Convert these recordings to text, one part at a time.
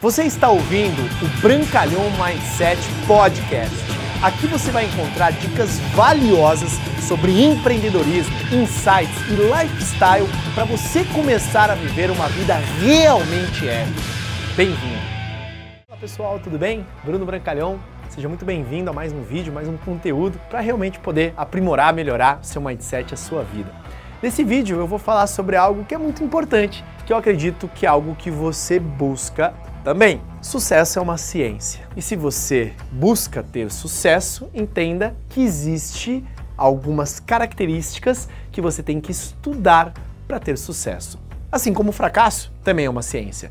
Você está ouvindo o Brancalhão Mindset Podcast. Aqui você vai encontrar dicas valiosas sobre empreendedorismo, insights e lifestyle para você começar a viver uma vida realmente épica. Bem-vindo! Olá pessoal, tudo bem? Bruno Brancalhão. Seja muito bem-vindo a mais um vídeo, mais um conteúdo para realmente poder aprimorar, melhorar o seu mindset, a sua vida. Nesse vídeo eu vou falar sobre algo que é muito importante, que eu acredito que é algo que você busca também. Sucesso é uma ciência. E se você busca ter sucesso, entenda que existe algumas características que você tem que estudar para ter sucesso. Assim como o fracasso também é uma ciência.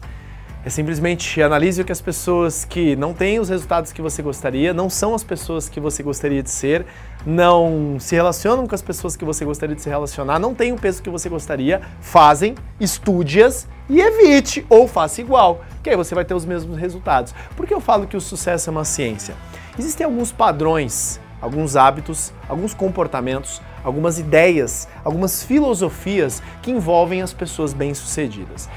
É simplesmente analise o que as pessoas que não têm os resultados que você gostaria, não são as pessoas que você gostaria de ser, não se relacionam com as pessoas que você gostaria de se relacionar, não têm o peso que você gostaria, fazem, estude-as e evite ou faça igual, que aí você vai ter os mesmos resultados. Por que eu falo que o sucesso é uma ciência? Existem alguns padrões, alguns hábitos, alguns comportamentos, algumas ideias, algumas filosofias que envolvem as pessoas bem-sucedidas.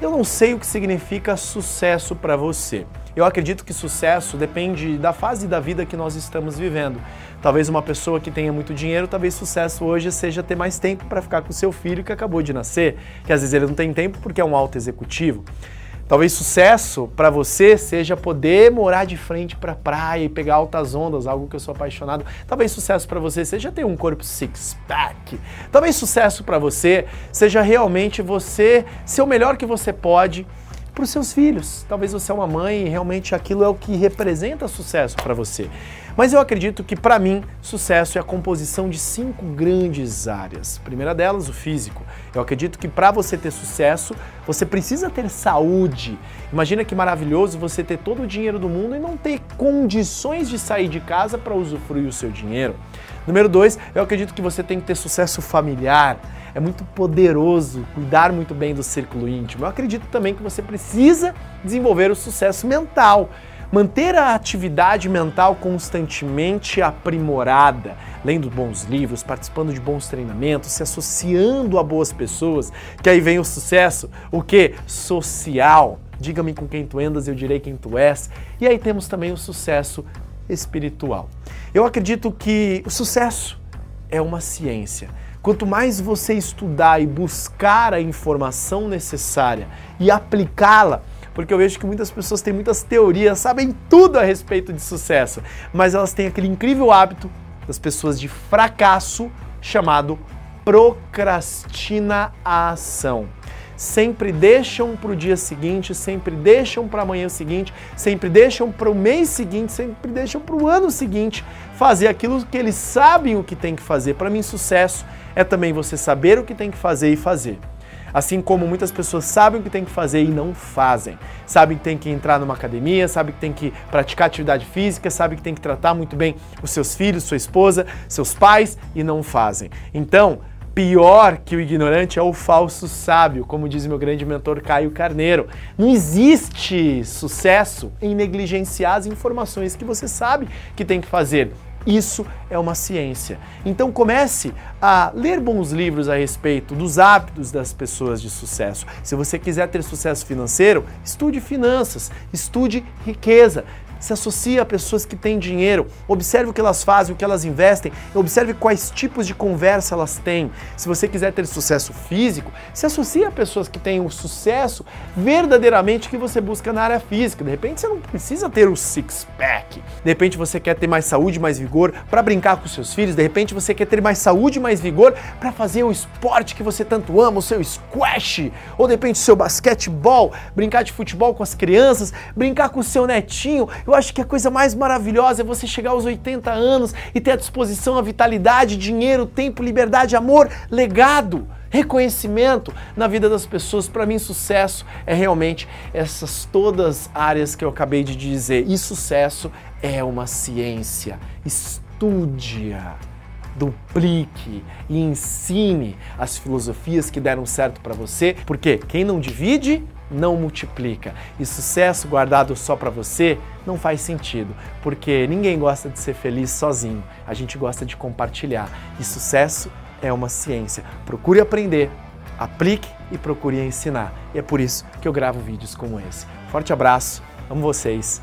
Eu não sei o que significa sucesso para você. Eu acredito que sucesso depende da fase da vida que nós estamos vivendo. Talvez uma pessoa que tenha muito dinheiro, talvez sucesso hoje seja ter mais tempo para ficar com seu filho que acabou de nascer, que às vezes ele não tem tempo porque é um alto executivo. Talvez sucesso para você seja poder morar de frente para praia e pegar altas ondas, algo que eu sou apaixonado. Talvez sucesso para você seja ter um corpo six pack. Talvez sucesso para você seja realmente você ser o melhor que você pode para os seus filhos. Talvez você é uma mãe e realmente aquilo é o que representa sucesso para você. Mas eu acredito que para mim sucesso é a composição de cinco grandes áreas. A primeira delas, o físico. Eu acredito que para você ter sucesso, você precisa ter saúde. Imagina que maravilhoso você ter todo o dinheiro do mundo e não ter condições de sair de casa para usufruir o seu dinheiro. Número dois, eu acredito que você tem que ter sucesso familiar é muito poderoso cuidar muito bem do círculo íntimo. Eu acredito também que você precisa desenvolver o sucesso mental. Manter a atividade mental constantemente aprimorada, lendo bons livros, participando de bons treinamentos, se associando a boas pessoas, que aí vem o sucesso, o que? Social. Diga-me com quem tu andas, eu direi quem tu és. E aí temos também o sucesso espiritual. Eu acredito que o sucesso é uma ciência. Quanto mais você estudar e buscar a informação necessária e aplicá-la, porque eu vejo que muitas pessoas têm muitas teorias, sabem tudo a respeito de sucesso, mas elas têm aquele incrível hábito das pessoas de fracasso chamado procrastinação sempre deixam para o dia seguinte, sempre deixam para amanhã seguinte, sempre deixam para o mês seguinte, sempre deixam para o ano seguinte fazer aquilo que eles sabem o que tem que fazer. Para mim, sucesso é também você saber o que tem que fazer e fazer. Assim como muitas pessoas sabem o que tem que fazer e não fazem. Sabem que tem que entrar numa academia, sabem que tem que praticar atividade física, sabem que tem que tratar muito bem os seus filhos, sua esposa, seus pais e não fazem. Então, Pior que o ignorante é o falso sábio, como diz meu grande mentor Caio Carneiro. Não existe sucesso em negligenciar as informações que você sabe que tem que fazer. Isso é uma ciência. Então comece a ler bons livros a respeito dos hábitos das pessoas de sucesso. Se você quiser ter sucesso financeiro, estude finanças, estude riqueza se associe a pessoas que têm dinheiro, observe o que elas fazem, o que elas investem, observe quais tipos de conversa elas têm. Se você quiser ter sucesso físico, se associe a pessoas que têm o sucesso verdadeiramente que você busca na área física. De repente você não precisa ter o six-pack. De repente você quer ter mais saúde, mais vigor para brincar com seus filhos. De repente você quer ter mais saúde, mais vigor para fazer o esporte que você tanto ama, o seu squash, ou de repente o seu basquetebol, brincar de futebol com as crianças, brincar com o seu netinho eu acho que a coisa mais maravilhosa é você chegar aos 80 anos e ter à disposição a vitalidade, dinheiro, tempo, liberdade, amor, legado reconhecimento na vida das pessoas. Para mim, sucesso é realmente essas todas áreas que eu acabei de dizer. E sucesso é uma ciência. Estude-a, duplique e ensine as filosofias que deram certo para você, porque quem não divide não multiplica. E sucesso guardado só para você não faz sentido, porque ninguém gosta de ser feliz sozinho. A gente gosta de compartilhar. E sucesso é uma ciência. Procure aprender, aplique e procure ensinar. E é por isso que eu gravo vídeos como esse. Forte abraço, amo vocês.